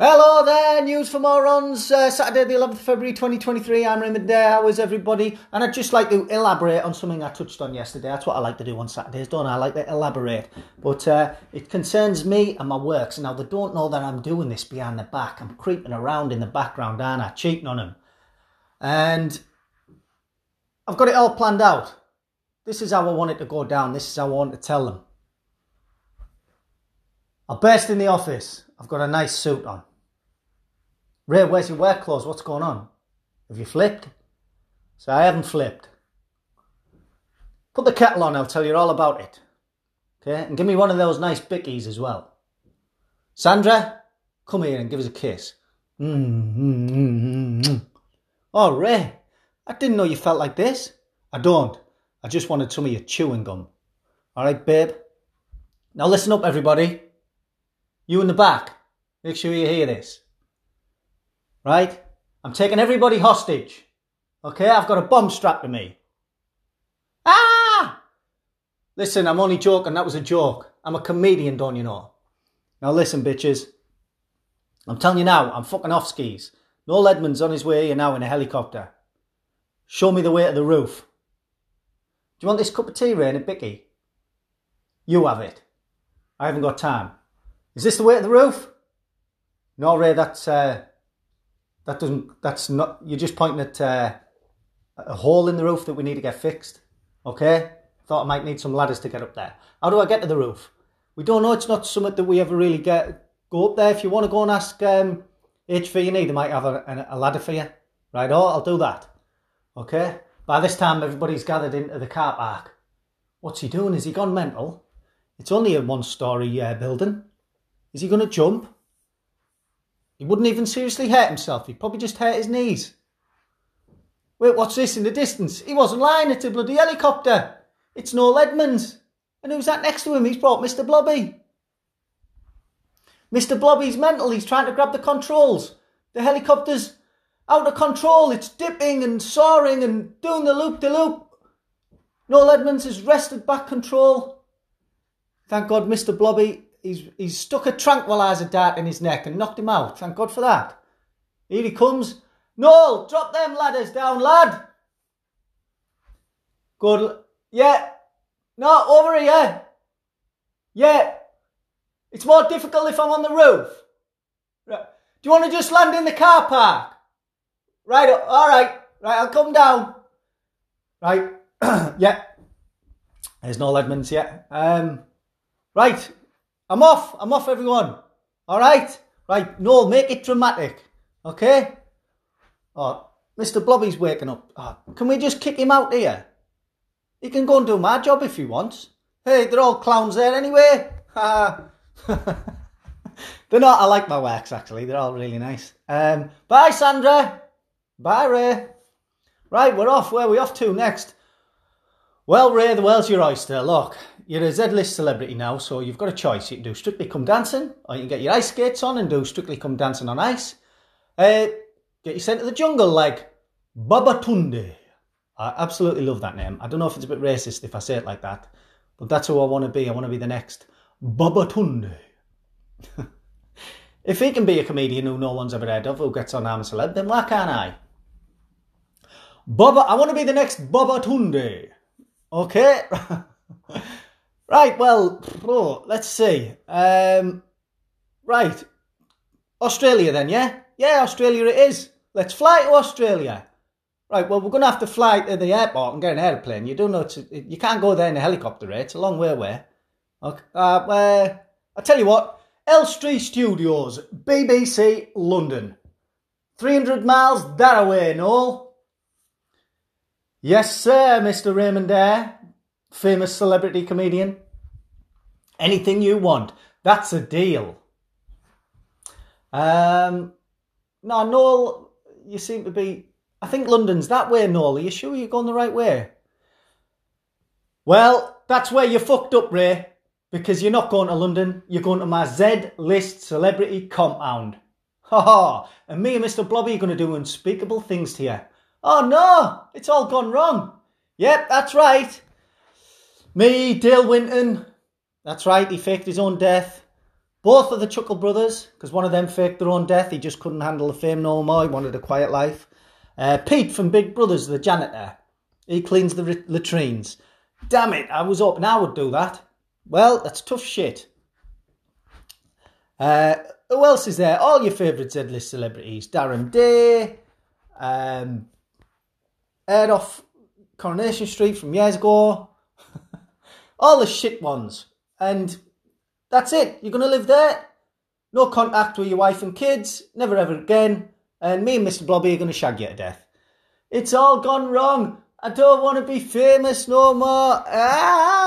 Hello there, news for morons. Uh, Saturday, the 11th of February 2023. I'm Raymond Ayre. How is everybody? And I'd just like to elaborate on something I touched on yesterday. That's what I like to do on Saturdays, don't I? I like to elaborate. But uh, it concerns me and my works. Now, they don't know that I'm doing this behind the back. I'm creeping around in the background, aren't I? Cheating on them. And I've got it all planned out. This is how I want it to go down. This is how I want to tell them. I'll burst in the office. I've got a nice suit on. Ray, where's your work clothes? What's going on? Have you flipped? So I haven't flipped. Put the kettle on, I'll tell you all about it. Okay? And give me one of those nice bickies as well. Sandra, come here and give us a kiss. Mm, mm, mm, mm, Oh, Ray, I didn't know you felt like this. I don't. I just wanted some of your chewing gum. All right, babe? Now listen up, everybody. You in the back, make sure you hear this. Right? I'm taking everybody hostage. Okay? I've got a bomb strapped to me. Ah! Listen, I'm only joking. That was a joke. I'm a comedian, don't you know? Now listen, bitches. I'm telling you now, I'm fucking off skis. Noel Edmonds on his way here now in a helicopter. Show me the way to the roof. Do you want this cup of tea, Ray, and a bicky? You have it. I haven't got time. Is this the way to the roof? No, Ray, that's uh, that doesn't. That's not. You're just pointing at uh, a hole in the roof that we need to get fixed. Okay. Thought I might need some ladders to get up there. How do I get to the roof? We don't know. It's not something that we ever really get go up there. If you want to go and ask um, HV&E, they might have a, a ladder for you. Right? Oh, I'll do that. Okay. By this time, everybody's gathered into the car park. What's he doing? Is he gone mental? It's only a one-story uh, building. Is he going to jump? He wouldn't even seriously hurt himself. He'd probably just hurt his knees. Wait, what's this in the distance? He wasn't lying. It's a bloody helicopter. It's Noel Edmonds. And who's that next to him? He's brought Mr. Blobby. Mr. Blobby's mental. He's trying to grab the controls. The helicopter's out of control. It's dipping and soaring and doing the loop de loop. Noel Edmonds has wrested back control. Thank God Mr. Blobby he's he's stuck a tranquilizer dart in his neck and knocked him out. Thank God for that. Here he comes. Noel, drop them ladders down, lad. Good. Yeah. No, over here. Yeah. It's more difficult if I'm on the roof. Right. Do you want to just land in the car park? Right. All right. Right. I'll come down. Right. yeah. There's Noel Edmonds yet. Um. Right. I'm off. I'm off, everyone. All right? Right. Noel, make it dramatic. Okay? Oh, Mr. Blobby's waking up. Oh, can we just kick him out here? He can go and do my job if he wants. Hey, they're all clowns there anyway. they're not. I like my works, actually. They're all really nice. Um, bye, Sandra. Bye, Ray. Right, we're off. Where are we off to next? Well, Ray, the world's your oyster. Look, you're a Z-list celebrity now, so you've got a choice. You can do Strictly Come Dancing, or you can get your ice skates on and do Strictly Come Dancing on ice. Uh, get you sent to the jungle like Babatunde. I absolutely love that name. I don't know if it's a bit racist if I say it like that, but that's who I want to be. I want to be the next Babatunde. if he can be a comedian who no one's ever heard of, who gets on I'm a Celeb, then why can't I? Baba, I want to be the next Babatunde. Okay? Right, well, oh, let's see. Um, right, Australia then, yeah? Yeah, Australia it is. Let's fly to Australia. Right, well, we're going to have to fly to the airport and get an airplane. You don't know, to, you can't go there in a helicopter, right? It's a long way away. Okay, uh, I'll tell you what, Elstree Studios, BBC London. 300 miles that away, Noel. Yes, sir, Mr. Raymond Ayre famous celebrity comedian. Anything you want. That's a deal. Um, no, Noel, you seem to be. I think London's that way, Noel. Are you sure you're going the right way? Well, that's where you fucked up, Ray. Because you're not going to London, you're going to my Z list celebrity compound. Ha ha! And me and Mr. Blobby are going to do unspeakable things to you. Oh no! It's all gone wrong. Yep, that's right. Me, Dale Winton. That's right, he faked his own death. Both of the Chuckle brothers, because one of them faked their own death. He just couldn't handle the fame no more. He wanted a quiet life. Uh, Pete from Big Brothers, the janitor. He cleans the latrines. Damn it, I was hoping I would do that. Well, that's tough shit. Uh, who else is there? All your favourite Z-list celebrities. Darren Day, um, Ed off Coronation Street from years ago. All the shit ones. And that's it. You're going to live there. No contact with your wife and kids. Never ever again. And me and Mr. Blobby are going to shag you to death. It's all gone wrong. I don't want to be famous no more. Ah!